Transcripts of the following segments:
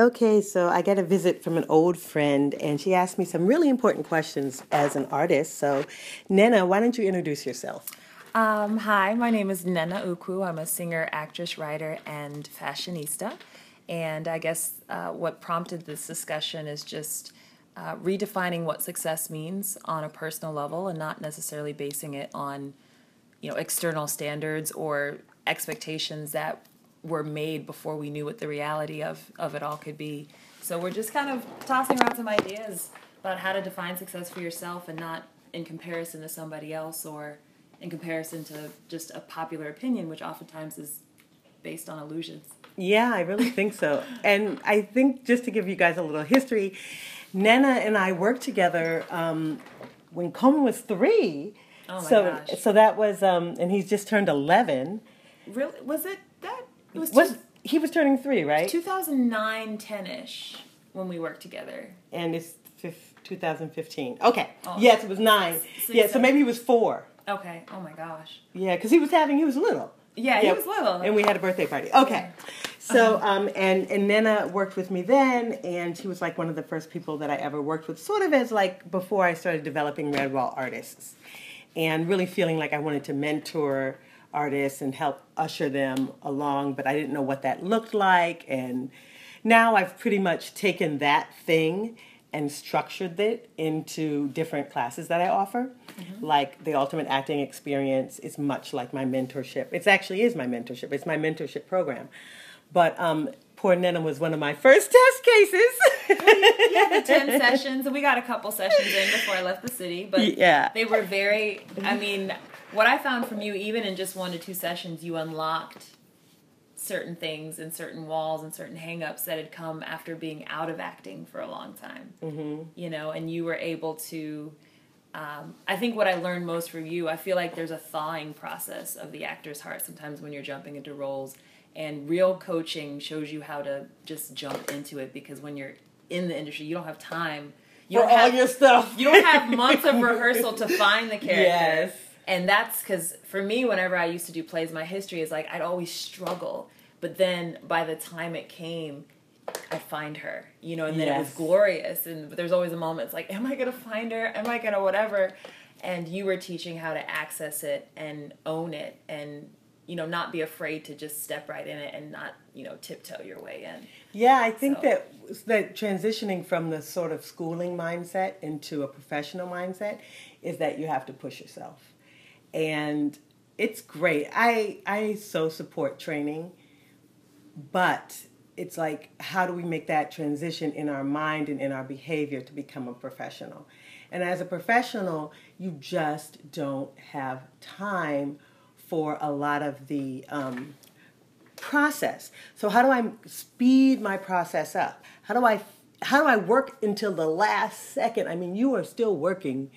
Okay, so I get a visit from an old friend, and she asked me some really important questions as an artist. So, Nena, why don't you introduce yourself? Um, hi, my name is Nena Uku. I'm a singer, actress, writer, and fashionista. And I guess uh, what prompted this discussion is just uh, redefining what success means on a personal level and not necessarily basing it on you know external standards or expectations that were made before we knew what the reality of, of it all could be. So we're just kind of tossing around some ideas about how to define success for yourself and not in comparison to somebody else or in comparison to just a popular opinion, which oftentimes is based on illusions. Yeah, I really think so. and I think just to give you guys a little history, Nana and I worked together um, when Coleman was three. Oh my so, gosh. so that was, um, and he's just turned 11. Really? Was it? It was, Was he was turning three, right? 2009 10 ish when we worked together. And it's fif- 2015. Okay. Oh. Yes, it was nine. Six, yeah, so maybe he was four. Okay. Oh my gosh. Yeah, because he was having, he was little. Yeah, he was little. And we had a birthday party. Okay. So, um, and, and Nena worked with me then, and she was like one of the first people that I ever worked with, sort of as like before I started developing Redwall artists. And really feeling like I wanted to mentor artists and help usher them along, but I didn't know what that looked like. And now I've pretty much taken that thing and structured it into different classes that I offer. Like the Ultimate Acting Experience is much like my mentorship. It actually is my mentorship. It's my mentorship program. But um, poor Nena was one of my first test cases. yeah, the 10 sessions, and we got a couple sessions in before I left the city, but Yeah. they were very, I mean, what I found from you, even in just one to two sessions, you unlocked certain things and certain walls and certain hangups that had come after being out of acting for a long time. Mm-hmm. You know, and you were able to. Um, I think what I learned most from you, I feel like there's a thawing process of the actor's heart sometimes when you're jumping into roles. And real coaching shows you how to just jump into it because when you're in the industry, you don't have time. You For don't all have, your stuff. you don't have months of rehearsal to find the character. Yes. And that's because for me, whenever I used to do plays, my history is like I'd always struggle. But then by the time it came, I'd find her, you know, and then it was glorious. And there's always a moment, it's like, am I going to find her? Am I going to whatever? And you were teaching how to access it and own it and, you know, not be afraid to just step right in it and not, you know, tiptoe your way in. Yeah, I think So- that that transitioning from the sort of schooling mindset into a professional mindset is that you have to push yourself. And it's great. I I so support training, but it's like how do we make that transition in our mind and in our behavior to become a professional? And as a professional, you just don't have time for a lot of the um, process. So how do I speed my process up? How do I how do I work until the last second? I mean, you are still working,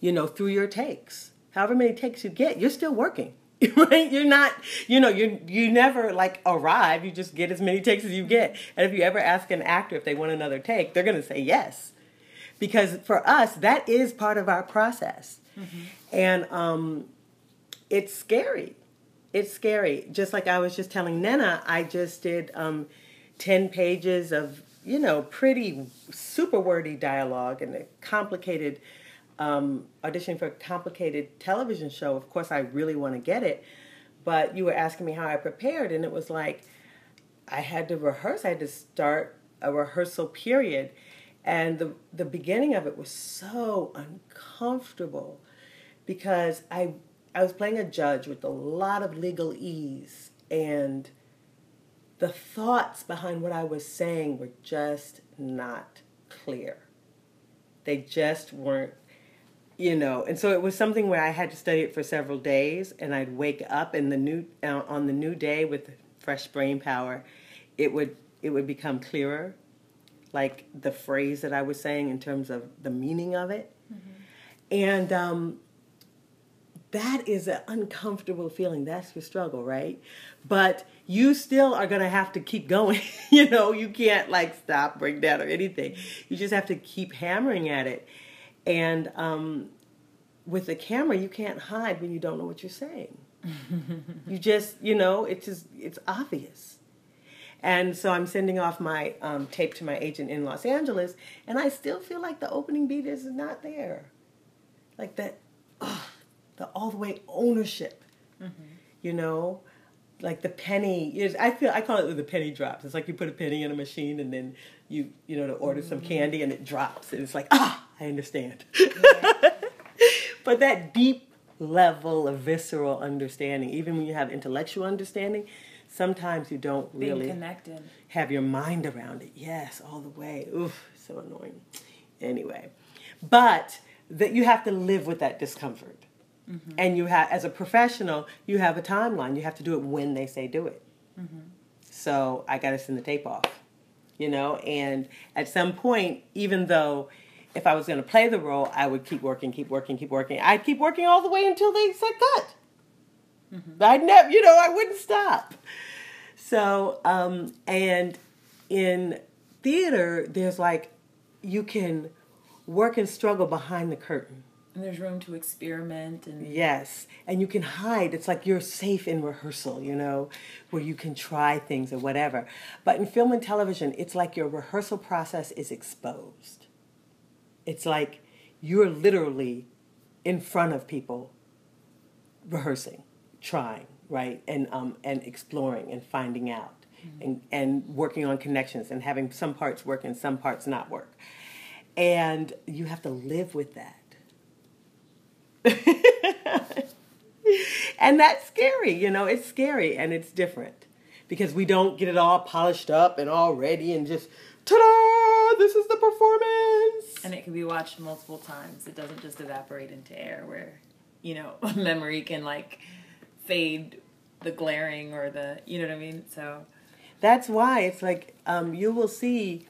you know, through your takes. However many takes you get, you're still working. Right? You're not, you know, you you never like arrive. You just get as many takes as you get. And if you ever ask an actor if they want another take, they're going to say yes. Because for us, that is part of our process. And um it's scary. It's scary. Just like I was just telling Nena, I just did um, 10 pages of, you know, pretty super wordy dialogue and a complicated um, audition for a complicated television show. Of course, I really want to get it. But you were asking me how I prepared, and it was like I had to rehearse. I had to start a rehearsal period. And the, the beginning of it was so uncomfortable because I I was playing a judge with a lot of legalese and the thoughts behind what I was saying were just not clear. They just weren't you know, and so it was something where I had to study it for several days and I'd wake up and the new uh, on the new day with fresh brain power, it would it would become clearer like the phrase that I was saying in terms of the meaning of it. And um, that is an uncomfortable feeling. That's your struggle, right? But you still are going to have to keep going. you know, you can't like stop, break down, or anything. You just have to keep hammering at it. And um, with the camera, you can't hide when you don't know what you're saying. you just, you know, it's just, it's obvious. And so I'm sending off my um, tape to my agent in Los Angeles, and I still feel like the opening beat is not there. Like that, oh, the all the way ownership, mm-hmm. you know? Like the penny is, I feel I call it the penny drops. It's like you put a penny in a machine and then you you know to order mm-hmm. some candy and it drops and it's like ah I understand. Yeah. but that deep level of visceral understanding, even when you have intellectual understanding, sometimes you don't really Being connected. have your mind around it. Yes, all the way. Oof, so annoying. Anyway, but that you have to live with that discomfort. Mm-hmm. And you have, as a professional, you have a timeline. You have to do it when they say do it. Mm-hmm. So I got to send the tape off, you know. And at some point, even though if I was going to play the role, I would keep working, keep working, keep working. I'd keep working all the way until they said cut. Mm-hmm. I'd never, you know, I wouldn't stop. So, um, and in theater, there's like, you can work and struggle behind the curtain. And there's room to experiment and yes, and you can hide. It's like you're safe in rehearsal, you know, where you can try things or whatever. But in film and television, it's like your rehearsal process is exposed. It's like you're literally in front of people rehearsing trying, right, and um, and exploring and finding out, mm-hmm. and and working on connections and having some parts work and some parts not work, and you have to live with that. and that's scary, you know, it's scary and it's different because we don't get it all polished up and all ready and just ta-da, this is the performance. And it can be watched multiple times. It doesn't just evaporate into air where, you know, memory can like fade the glaring or the you know what I mean. So that's why it's like um, you will see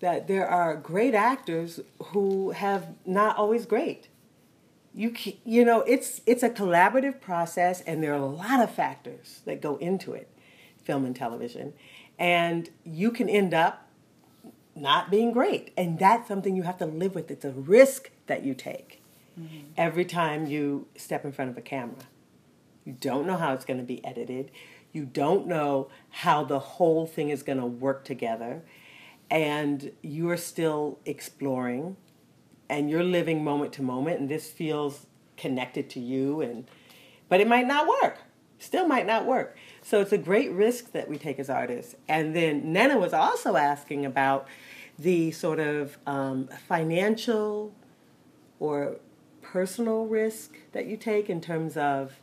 that there are great actors who have not always great. You can, you know it's it's a collaborative process, and there are a lot of factors that go into it, film and television, and you can end up not being great, and that's something you have to live with. It's a risk that you take mm-hmm. every time you step in front of a camera. You don't know how it's going to be edited. You don't know how the whole thing is going to work together. And you're still exploring and you're living moment to moment and this feels connected to you and but it might not work. Still might not work. So it's a great risk that we take as artists. And then Nena was also asking about the sort of um, financial or personal risk that you take in terms of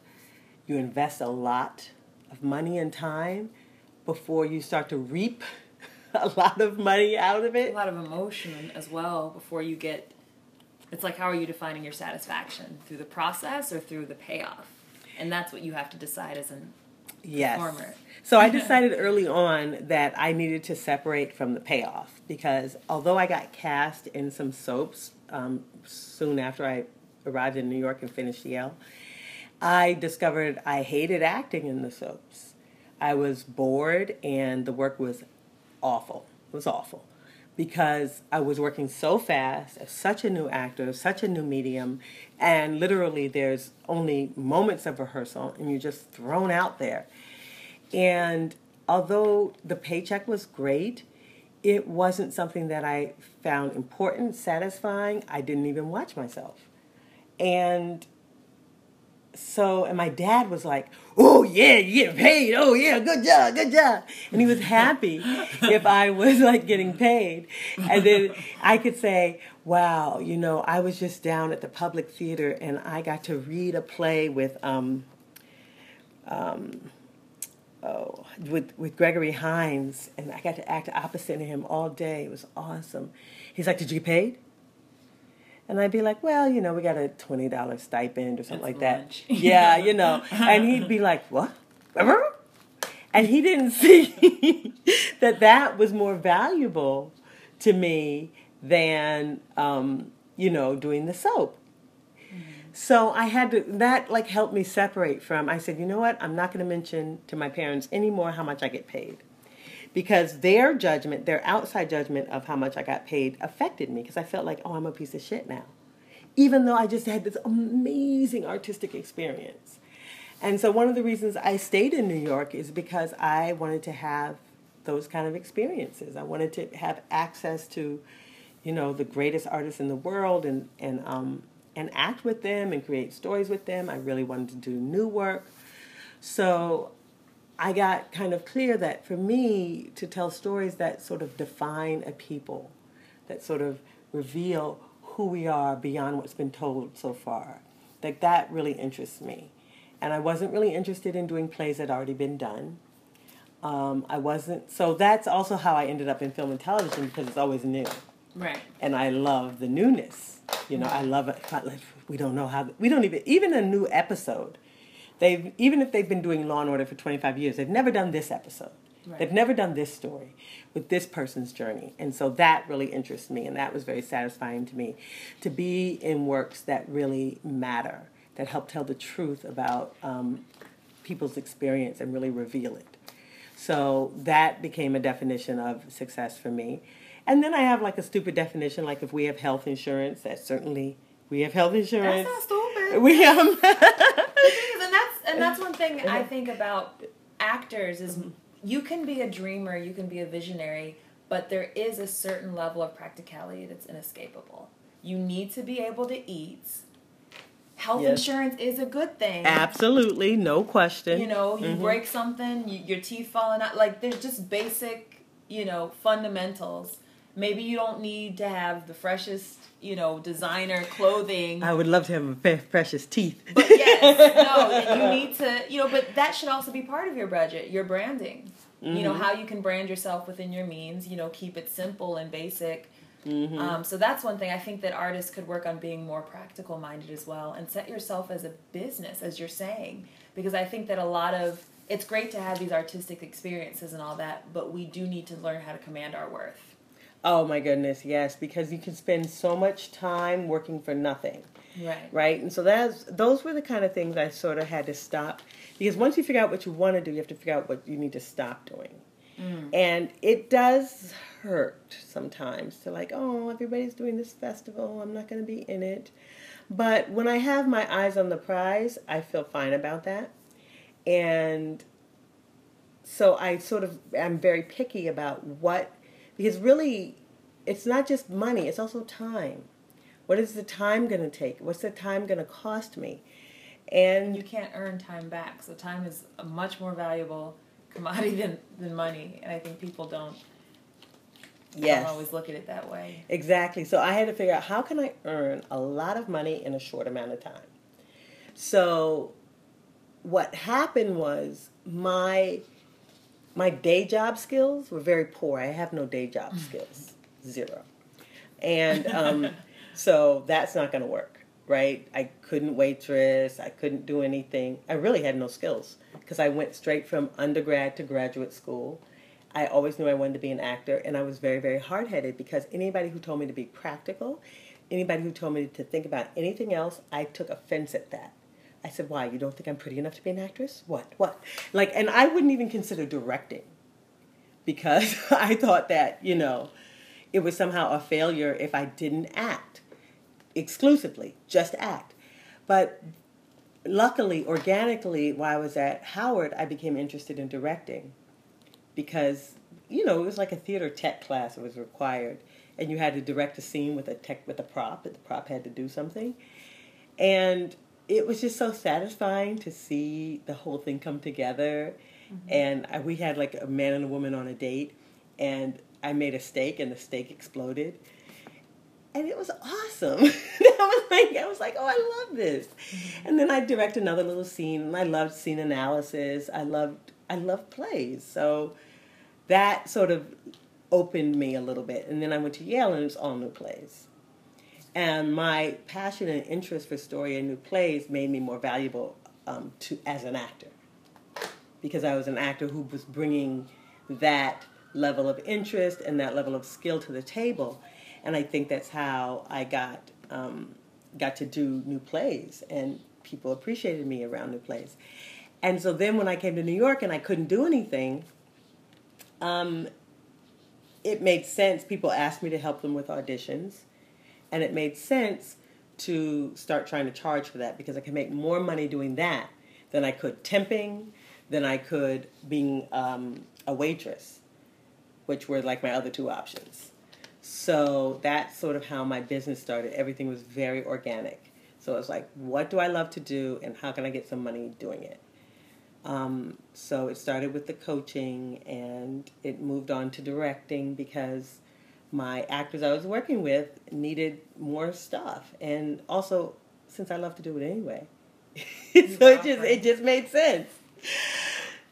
you invest a lot of money and time before you start to reap a lot of money out of it. A lot of emotion as well before you get. It's like, how are you defining your satisfaction? Through the process or through the payoff? And that's what you have to decide as an yes. performer. So I decided early on that I needed to separate from the payoff because although I got cast in some soaps um, soon after I arrived in New York and finished Yale, I discovered I hated acting in the soaps. I was bored and the work was awful. It was awful because I was working so fast as such a new actor, such a new medium, and literally there's only moments of rehearsal and you're just thrown out there. And although the paycheck was great, it wasn't something that I found important, satisfying. I didn't even watch myself. And so and my dad was like oh yeah you get paid. Oh yeah good job good job. And he was happy if i was like getting paid. And then i could say wow you know i was just down at the public theater and i got to read a play with um um oh with with gregory hines and i got to act opposite him all day. It was awesome. He's like did you get paid and I'd be like, well, you know, we got a twenty dollar stipend or something like lunch. that. yeah, you know. And he'd be like, what? And he didn't see that that was more valuable to me than, um, you know, doing the soap. Mm-hmm. So I had to, that like helped me separate from, I said, you know what, I'm not going to mention to my parents anymore how much I get paid because their judgment, their outside judgment of how much I got paid affected me because I felt like, oh, I'm a piece of shit now. Even though I just had this amazing artistic experience. And so one of the reasons I stayed in New York is because I wanted to have those kind of experiences. I wanted to have access to, you know, the greatest artists in the world and and um, and act with them and create stories with them. I really wanted to do new work. So I got kind of clear that for me to tell stories that sort of define a people, that sort of reveal who we are beyond what's been told so far, like that really interests me. And I wasn't really interested in doing plays that had already been done. Um, I wasn't, so that's also how I ended up in film and television because it's always new. Right. And I love the newness. You know, I love it. We don't know how, we don't even, even a new episode They've even if they've been doing Law and Order for 25 years, they've never done this episode. Right. They've never done this story with this person's journey. And so that really interests me and that was very satisfying to me to be in works that really matter, that help tell the truth about um, people's experience and really reveal it. So that became a definition of success for me. And then I have like a stupid definition, like if we have health insurance, that certainly we have health insurance. That's not stupid. We um and that's one thing I think about actors is you can be a dreamer, you can be a visionary, but there is a certain level of practicality that's inescapable. You need to be able to eat. Health yes. insurance is a good thing. Absolutely, no question. You know, you mm-hmm. break something, you, your teeth falling out. Like, there's just basic, you know, fundamentals. Maybe you don't need to have the freshest you know, designer clothing. I would love to have a precious teeth. But yes, no, you need to, you know, but that should also be part of your budget, your branding. Mm-hmm. You know, mm-hmm. how you can brand yourself within your means, you know, keep it simple and basic. Mm-hmm. Um, so that's one thing I think that artists could work on being more practical minded as well and set yourself as a business, as you're saying. Because I think that a lot of it's great to have these artistic experiences and all that, but we do need to learn how to command our worth. Oh my goodness, yes, because you can spend so much time working for nothing. Right. Right? And so that's those were the kind of things I sort of had to stop because once you figure out what you want to do, you have to figure out what you need to stop doing. Mm. And it does hurt sometimes to like, oh, everybody's doing this festival, I'm not going to be in it. But when I have my eyes on the prize, I feel fine about that. And so I sort of am very picky about what because really, it's not just money, it's also time. What is the time going to take? What's the time going to cost me? And you can't earn time back. So time is a much more valuable commodity than, than money. And I think people don't yes. don't always look at it that way. Exactly. So I had to figure out how can I earn a lot of money in a short amount of time. So what happened was my my day job skills were very poor. I have no day job mm. skills, zero. And um, so that's not going to work, right? I couldn't waitress, I couldn't do anything. I really had no skills because I went straight from undergrad to graduate school. I always knew I wanted to be an actor, and I was very, very hard headed because anybody who told me to be practical, anybody who told me to think about anything else, I took offense at that. I said, why? You don't think I'm pretty enough to be an actress? What? What? Like, and I wouldn't even consider directing because I thought that, you know, it was somehow a failure if I didn't act exclusively, just act. But luckily, organically, while I was at Howard, I became interested in directing because, you know, it was like a theater tech class, it was required. And you had to direct a scene with a tech with a prop, and the prop had to do something. And it was just so satisfying to see the whole thing come together. Mm-hmm. And I, we had like a man and a woman on a date, and I made a steak, and the steak exploded. And it was awesome. I was like, I was like, oh, I love this. Mm-hmm. And then I direct another little scene, and I loved scene analysis. I loved, I loved plays. So that sort of opened me a little bit. And then I went to Yale, and it was all new plays. And my passion and interest for story and new plays made me more valuable um, to as an actor because I was an actor who was bringing that level of interest and that level of skill to the table. And I think that's how I got um, got to do new plays, and people appreciated me around new plays. And so then when I came to New York and I couldn't do anything, um, it made sense. People asked me to help them with auditions and it made sense to start trying to charge for that because I could make more money doing that than I could temping, than I could being um, a waitress. which were like my other two options. So that's sort of how my business started. Everything was very organic. So it was like, what do I love to do, and how can I get some money doing it? Um, so it started with the coaching, and it moved on to directing because my actors I was working with needed more stuff, and also since I love to do it anyway, so it just it just made sense.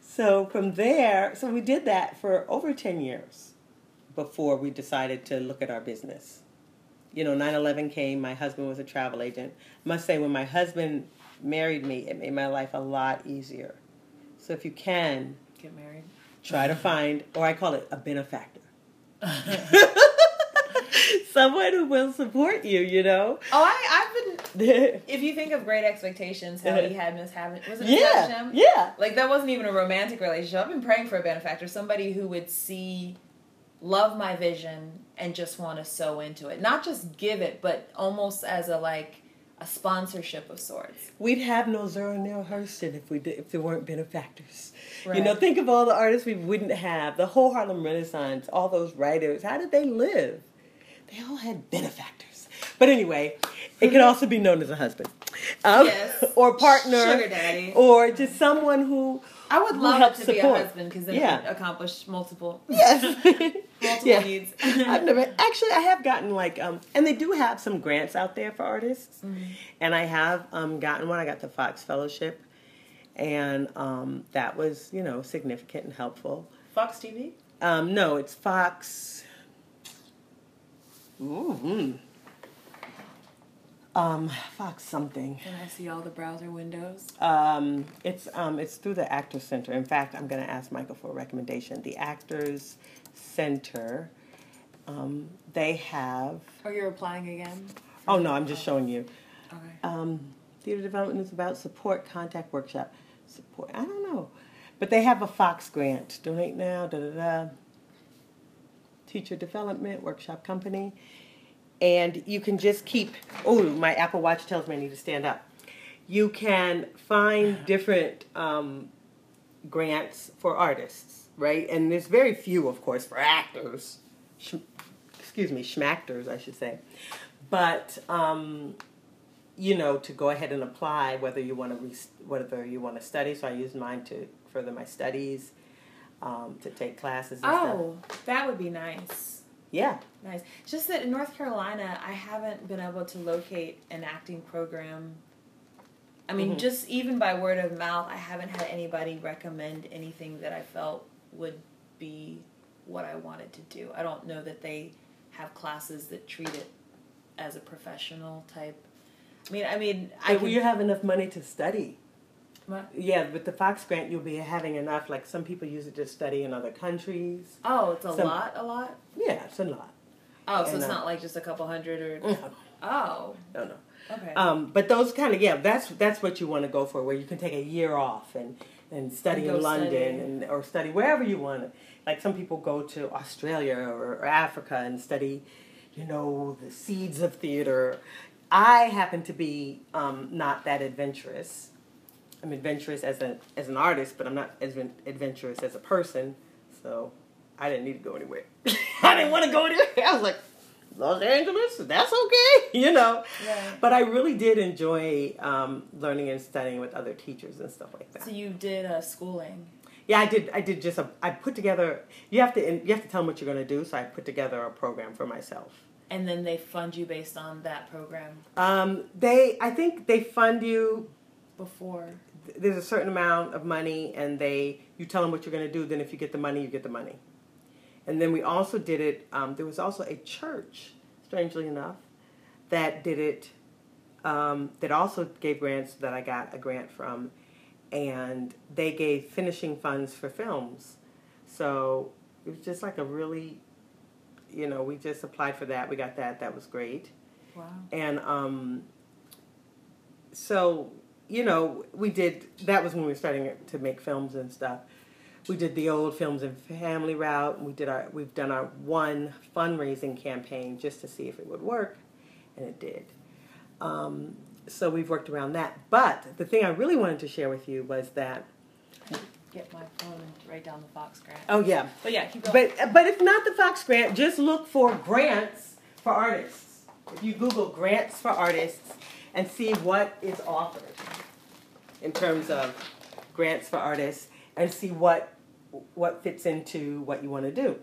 So from there, so we did that for over ten years before we decided to look at our business. You know, 9/11 came. My husband was a travel agent. I must say, when my husband married me, it made my life a lot easier. So if you can get married, try to find, or I call it a benefactor. Someone who will support you, you know. Oh, I, I've been. if you think of Great Expectations, how he had Miss Havisham, was it yeah, Havisham? Yeah, like that wasn't even a romantic relationship. I've been praying for a benefactor, somebody who would see, love my vision, and just want to sow into it. Not just give it, but almost as a like a sponsorship of sorts. We'd have no Zora Neale Hurston if we did, if there weren't benefactors. Right. You know, think of all the artists we wouldn't have. The whole Harlem Renaissance, all those writers. How did they live? They all had benefactors. But anyway, it can also be known as a husband, um, yes. or partner, sugar daddy, or just someone who I would love to support. be a husband because then yeah. accomplish multiple yes multiple yeah. needs. I've never actually I have gotten like um and they do have some grants out there for artists, mm-hmm. and I have um gotten one. I got the Fox Fellowship, and um that was you know significant and helpful. Fox TV. Um, no, it's Fox. Mm-hmm. Um, Fox something. Can I see all the browser windows? Um, it's um, it's through the Actors Center. In fact, I'm going to ask Michael for a recommendation. The Actors Center, um, they have. Oh, you're applying again? Oh no, I'm just showing you. Okay. Um, theater development is about support contact workshop. Support. I don't know, but they have a Fox grant. Donate now. Da da da. Teacher development workshop company and you can just keep. Oh, my Apple Watch tells me I need to stand up. You can find different um, grants for artists, right? And there's very few, of course, for actors. Sh- excuse me, schmactors, I should say. But um, you know, to go ahead and apply whether you want to re- whether you want to study. So I use mine to further my studies, um, to take classes. oh, stuff. that would be nice. Yeah. Nice. Just that in North Carolina, I haven't been able to locate an acting program. I mean, mm-hmm. just even by word of mouth, I haven't had anybody recommend anything that I felt would be what I wanted to do. I don't know that they have classes that treat it as a professional type. I mean, I mean, I. Can, you have enough money to study. What? Yeah, with the Fox grant, you'll be having enough. Like some people use it to study in other countries. Oh, it's a some, lot, a lot. Yeah, it's a lot. Oh, so and, it's uh, not like just a couple hundred or. No. Oh. No, no. Okay. Um, but those kind of yeah, that's that's what you want to go for, where you can take a year off and and study and in London study. and or study wherever you want. Like some people go to Australia or, or Africa and study, you know, the seeds of theater. I happen to be um, not that adventurous. I'm adventurous as a as an artist, but I'm not as adventurous as a person. So I didn't need to go anywhere. I didn't want to go anywhere. I was like, Los Angeles, that's okay, you know. Yeah. But I really did enjoy um, learning and studying with other teachers and stuff like that. So you did uh, schooling. Yeah, I did. I did just a. I put together. You have to. You have to tell them what you're going to do. So I put together a program for myself. And then they fund you based on that program. Um, they. I think they fund you before there's a certain amount of money and they you tell them what you're going to do then if you get the money you get the money. And then we also did it um, there was also a church strangely enough that did it um, that also gave grants that i got a grant from and they gave finishing funds for films. So it was just like a really you know we just applied for that we got that that was great. Wow. And um, so you know, we did, that was when we were starting to make films and stuff. We did the old films and family route. We did our, we've done our one fundraising campaign just to see if it would work, and it did. Um, so we've worked around that. But the thing I really wanted to share with you was that get my phone and write down the Fox grant. Oh yeah. But yeah, keep going. But but if not the Fox grant, just look for grants for artists. If you Google grants for artists and see what is offered in terms of grants for artists and see what what fits into what you want to do.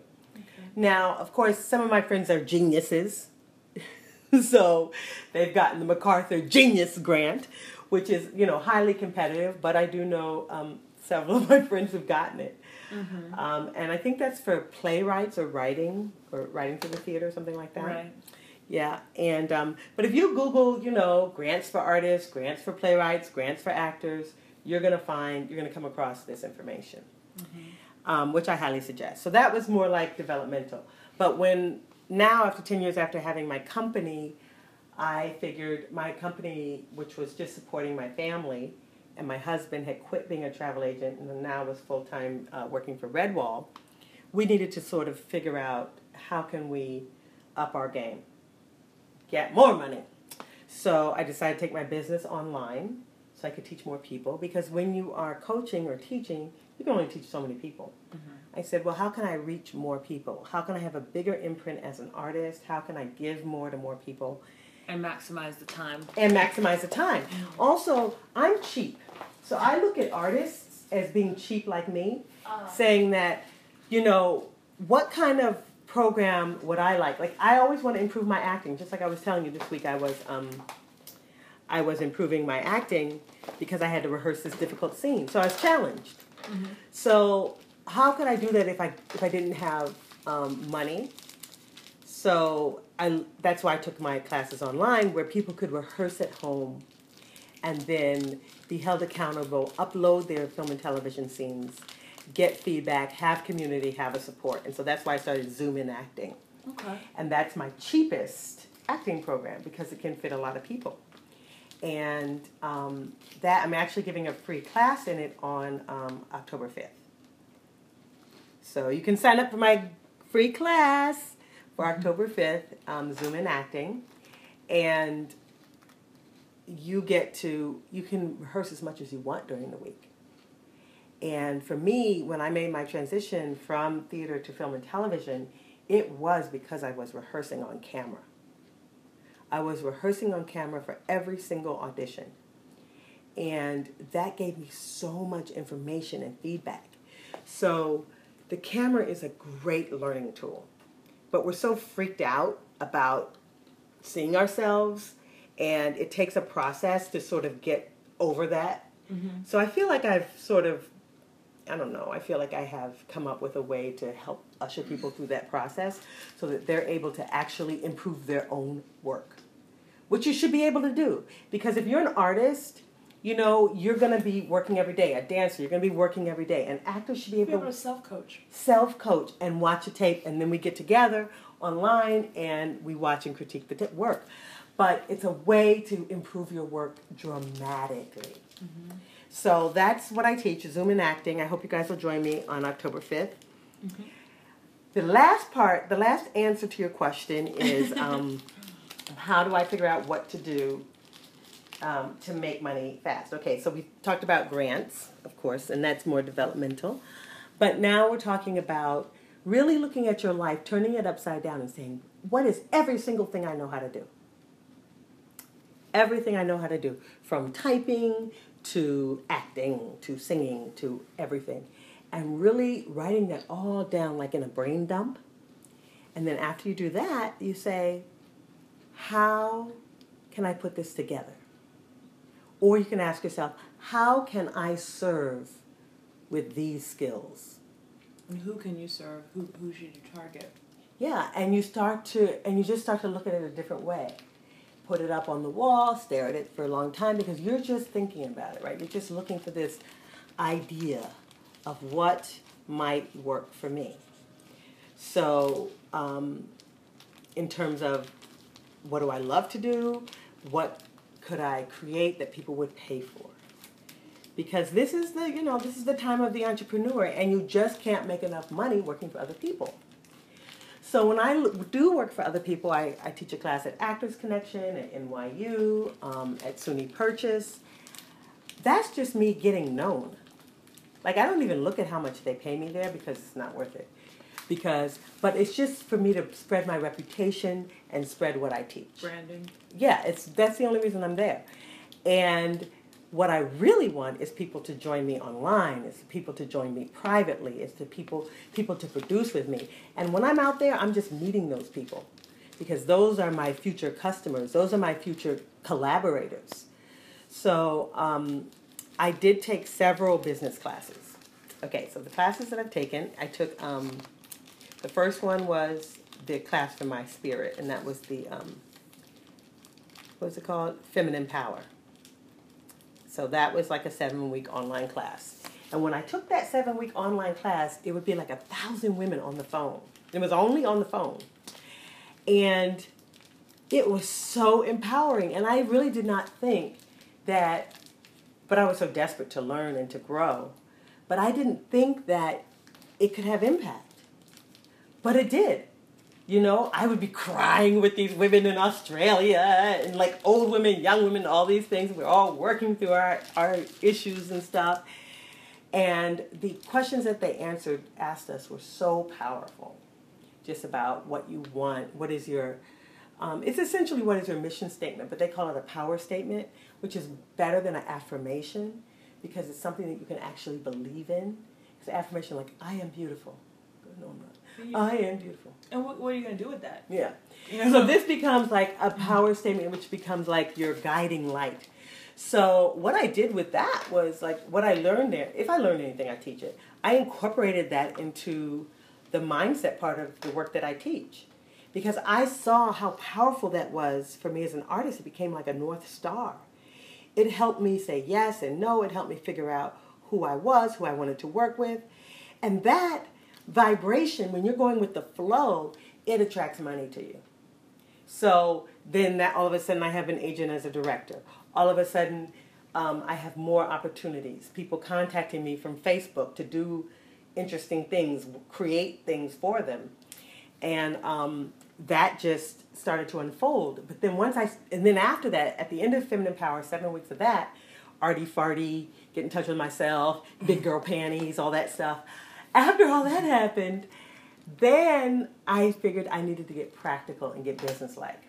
Now, of course, some of my friends are geniuses. so they've gotten the MacArthur Genius Grant, which is, you know, highly competitive, but I do know um, several of my friends have gotten it. Mm-hmm. Um, and I think that's for playwrights or writing, or writing for the theater, or something like that. Right. Yeah, and um, but if you Google, you know, grants for artists, grants for playwrights, grants for actors, you're gonna find you're gonna come across this information. Mm-hmm um, which I highly suggest. So that was more like developmental. But when now, after 10 years after having my company, I figured my company, which was just supporting my family, and my husband had quit being a travel agent and now was full time uh, working for Redwall. We needed to sort of figure out how can we up our game, get more money. So I decided to take my business online so I could teach more people because when you are coaching or teaching, you can only teach so many people. Mm-hmm. I said, well, how can I reach more people? How can I have a bigger imprint as an artist? How can I give more to more people? And maximize the time. And maximize the time. Mm-hmm. Also, I'm cheap. So I look at artists as being cheap like me, uh. saying that, you know, what kind of program what I like? Like, I always want to improve my acting. Just like I was telling you this week, I was. Um, I was improving my acting because I had to rehearse this difficult scene. So I was challenged. Mm-hmm. So how could I do that if I if I didn't have um, money? So I that's why I took my classes online where people could rehearse at home and then be held accountable, upload their film and television scenes, get feedback, have community, have a support. And so that's why I started Zoom in acting. Okay. And that's my cheapest acting program because it can fit a lot of people and um, that I'm actually giving a free class in it on um, October 5th. So you can sign up for my free class for mm-hmm. October 5th, um, Zoom in Acting, and you get to, you can rehearse as much as you want during the week. And for me, when I made my transition from theater to film and television, it was because I was rehearsing on camera. I was rehearsing on camera for every single audition. And that gave me so much information and feedback. So the camera is a great learning tool. But we're so freaked out about seeing ourselves, and it takes a process to sort of get over that. Mm-hmm. So I feel like I've sort of, I don't know, I feel like I have come up with a way to help usher people through that process so that they're able to actually improve their own work which you should be able to do. Because if you're an artist, you know, you're going to be working every day. A dancer, you're going to be working every day. An actor should be able, be able to self coach. Self coach and watch a tape, and then we get together online and we watch and critique the work. But it's a way to improve your work dramatically. Mm-hmm. So that's what I teach Zoom and acting. I hope you guys will join me on October 5th. Mm-hmm. The last part, the last answer to your question is um, how do I figure out what to do um, to make money fast? Okay, so we talked about grants, of course, and that's more developmental. But now we're talking about really looking at your life, turning it upside down, and saying, what is every single thing I know how to do? Everything I know how to do, from typing to acting to singing to everything. And really writing that all down like in a brain dump. And then after you do that, you say, how can I put this together? Or you can ask yourself, how can I serve with these skills? And who can you serve? Who, who should you target? Yeah, and you start to, and you just start to look at it a different way. Put it up on the wall, stare at it for a long time because you're just thinking about it, right? You're just looking for this idea of what might work for me. So, um, in terms of what do I love to do? What could I create that people would pay for? Because this is the, you know, this is the time of the entrepreneur and you just can't make enough money working for other people. So when I do work for other people, I, I teach a class at Actors Connection, at NYU, um, at SUNY Purchase. That's just me getting known. Like I don't even look at how much they pay me there because it's not worth it. Because, but it's just for me to spread my reputation and spread what I teach. Branding. Yeah, it's that's the only reason I'm there. And what I really want is people to join me online. It's people to join me privately. It's the people people to produce with me. And when I'm out there, I'm just meeting those people because those are my future customers. Those are my future collaborators. So um, I did take several business classes. Okay, so the classes that I've taken, I took um, the first one was the class for my spirit, and that was the um, what's it called? Feminine Power. So that was like a seven week online class. And when I took that seven week online class, it would be like a thousand women on the phone. It was only on the phone. And it was so empowering. And I really did not think that, but I was so desperate to learn and to grow. But I didn't think that it could have impact. But it did. You know, I would be crying with these women in Australia and like old women, young women, all these things. We're all working through our, our issues and stuff. And the questions that they answered, asked us, were so powerful. Just about what you want, what is your, um, it's essentially what is your mission statement, but they call it a power statement, which is better than an affirmation because it's something that you can actually believe in. It's an affirmation like, I am beautiful. No, I'm not. I am beautiful. And what, what are you going to do with that? Yeah. You So this becomes like a power mm-hmm. statement, which becomes like your guiding light. So what I did with that was like what I learned there. If I learned anything, I teach it. I incorporated that into the mindset part of the work that I teach, because I saw how powerful that was for me as an artist. It became like a north star. It helped me say yes and no. It helped me figure out who I was, who I wanted to work with, and that vibration, when you're going with the flow, it attracts money to you. So then that all of a sudden I have an agent as a director. All of a sudden um, I have more opportunities. People contacting me from Facebook to do interesting things, create things for them. And um, that just started to unfold. But then once I, and then after that, at the end of Feminine Power, seven weeks of that, arty farty, get in touch with myself, big girl panties, all that stuff after all that happened, then I figured I needed to get practical and get business like.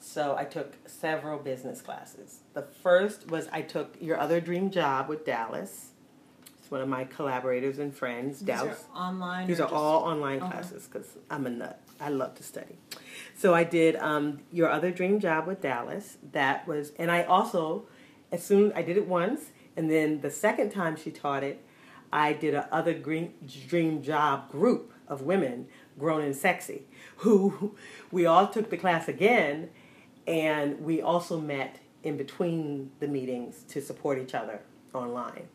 So I took several business classes. The first was I took Your Other Dream Job with Dallas. It's one of my collaborators and friends. These Dallas. are online. These are just- all online Okay. classes because I'm a nut. I love to study. So I did um, Your Other Dream Job with Dallas. That was, and I also, as soon I did it once, and then the second time she taught it, I did a other green, dream job group of women, grown and sexy, who we all took the class again, and we also met in between the meetings to support each other online.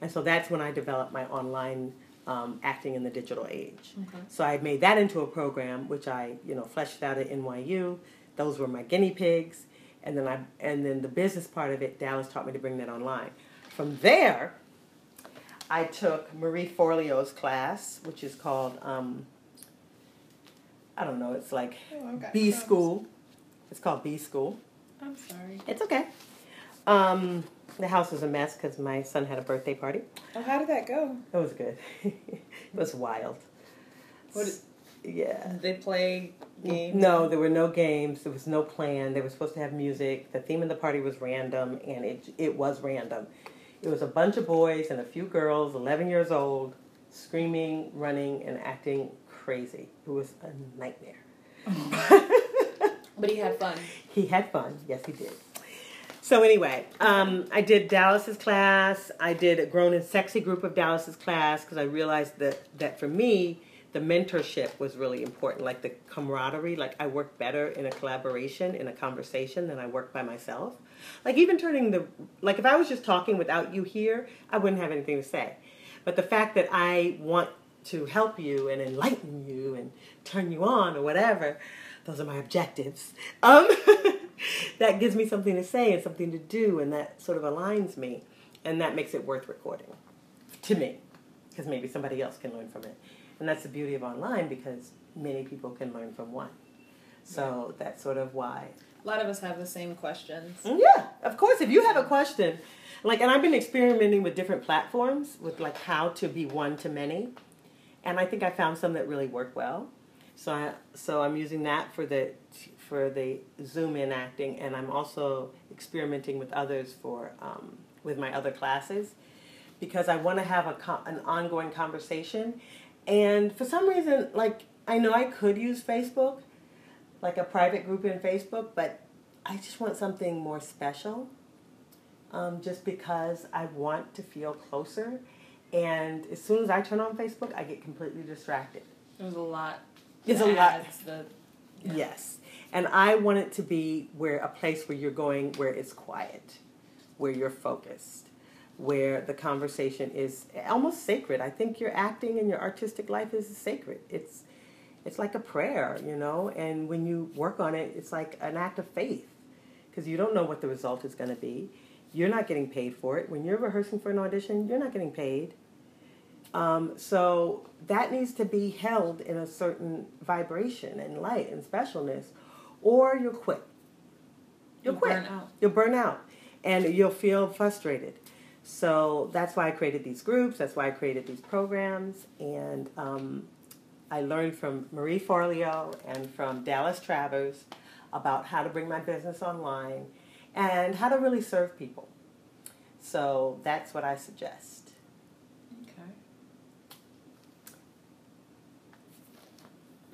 And so that's when I developed my online um, acting in the digital age. Okay. So I made that into a program, which I, you know, fleshed out at NYU. Those were my guinea pigs, and then I, and then the business part of it, Dallas taught me to bring that online. From there, I took Marie Forleo's class, which is called, um, I don't know, it's like Oh, B. School. It's called B School. I'm sorry. It's okay. Um, the house was a mess because my son had a birthday party. Oh, how did that go? It was good. it was wild. What is- yeah. Did they play games? No, there were no games. There was no plan. They were supposed to have music. The theme of the party was random, and it it was random. It was a bunch of boys and a few girls, 11 years old, screaming, running, and acting crazy. It was a nightmare. But he had fun. He had fun. Yes, he did. So anyway, um, I did Dallas's class. I did a grown and sexy group of Dallas's class because I realized that that for me, the mentorship was really important. Like the camaraderie. Like I work better in a collaboration, in a conversation, than I work by myself. Like even turning the like if I was just talking without you here, I wouldn't have anything to say. But the fact that I want to help you and enlighten you and turn you on or whatever, those are my objectives. Um, that gives me something to say and something to do, and that sort of aligns me, and that makes it worth recording to me, because maybe somebody else can learn from it, and that's the beauty of online because many people can learn from one. So that's sort of why. A lot of us have the same questions. Yeah, of course. If you have a question, like, and I've been experimenting with different platforms with like how to be one to many, and I think I found some that really work well. So I, so I'm using that for the for the Zoom in acting, and I'm also experimenting with others for um, with my other classes because I want to have a an ongoing conversation. And for some reason, like I know I could use Facebook, like a private group in Facebook, but I just want something more special. Um, just because I want to feel closer, and as soon as I turn on Facebook, I get completely distracted. There's a lot. It's a lot. The, Yeah. Yes. And I want it to be where a place where you're going where it's quiet, where you're focused, where the conversation is almost sacred. I think your acting and your artistic life is sacred. It's it's like a prayer, you know, and when you work on it, it's like an act of faith because you don't know what the result is going to be. You're not getting paid for it. When you're rehearsing for an audition, you're not getting paid. Um, so that needs to be held in a certain vibration and light and specialness, or you'll quit. You'll, You quit. burn out. You'll burn out, and you'll feel frustrated. So that's why I created these groups. That's why I created these programs, and um, I learned from Marie Forleo and from Dallas Travers about how to bring my business online and how to really serve people. So that's what I suggest.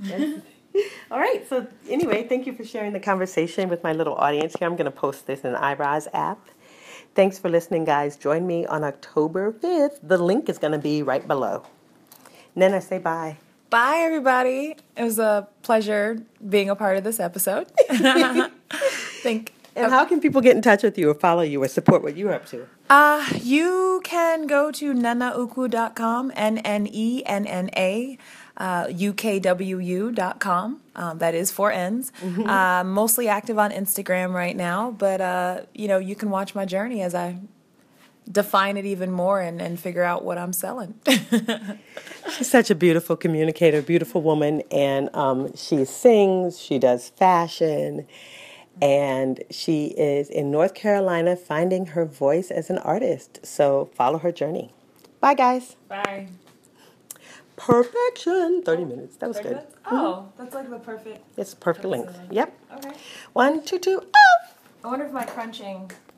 Okay. All right. So anyway, thank you for sharing the conversation with my little audience here. I'm going to post this in the iRise app. Thanks for listening, guys. Join me on October 5th. The link is going to be right below. Nnenna, say bye. Bye, everybody. It was a pleasure being a part of this episode. Think. And how can people get in touch with you or follow you or support what you're up to? Uh, you can go to nnennaukwu.com, N N E N N A, uh, UKWU.com. Um, that is four N's. Uh, mostly active on Instagram right now, but uh, you know, you can watch my journey as I define it even more and, and figure out what I'm selling. She's such a beautiful communicator, beautiful woman, and um, she sings, she does fashion, and she is in North Carolina finding her voice as an artist. So follow her journey. Bye, guys. Bye. Perfection. 30 minutes. That was good. Hmm? Oh, that's like the perfect. It's perfect length. Yep. Okay. One, two, two. Oh! I wonder if my crunching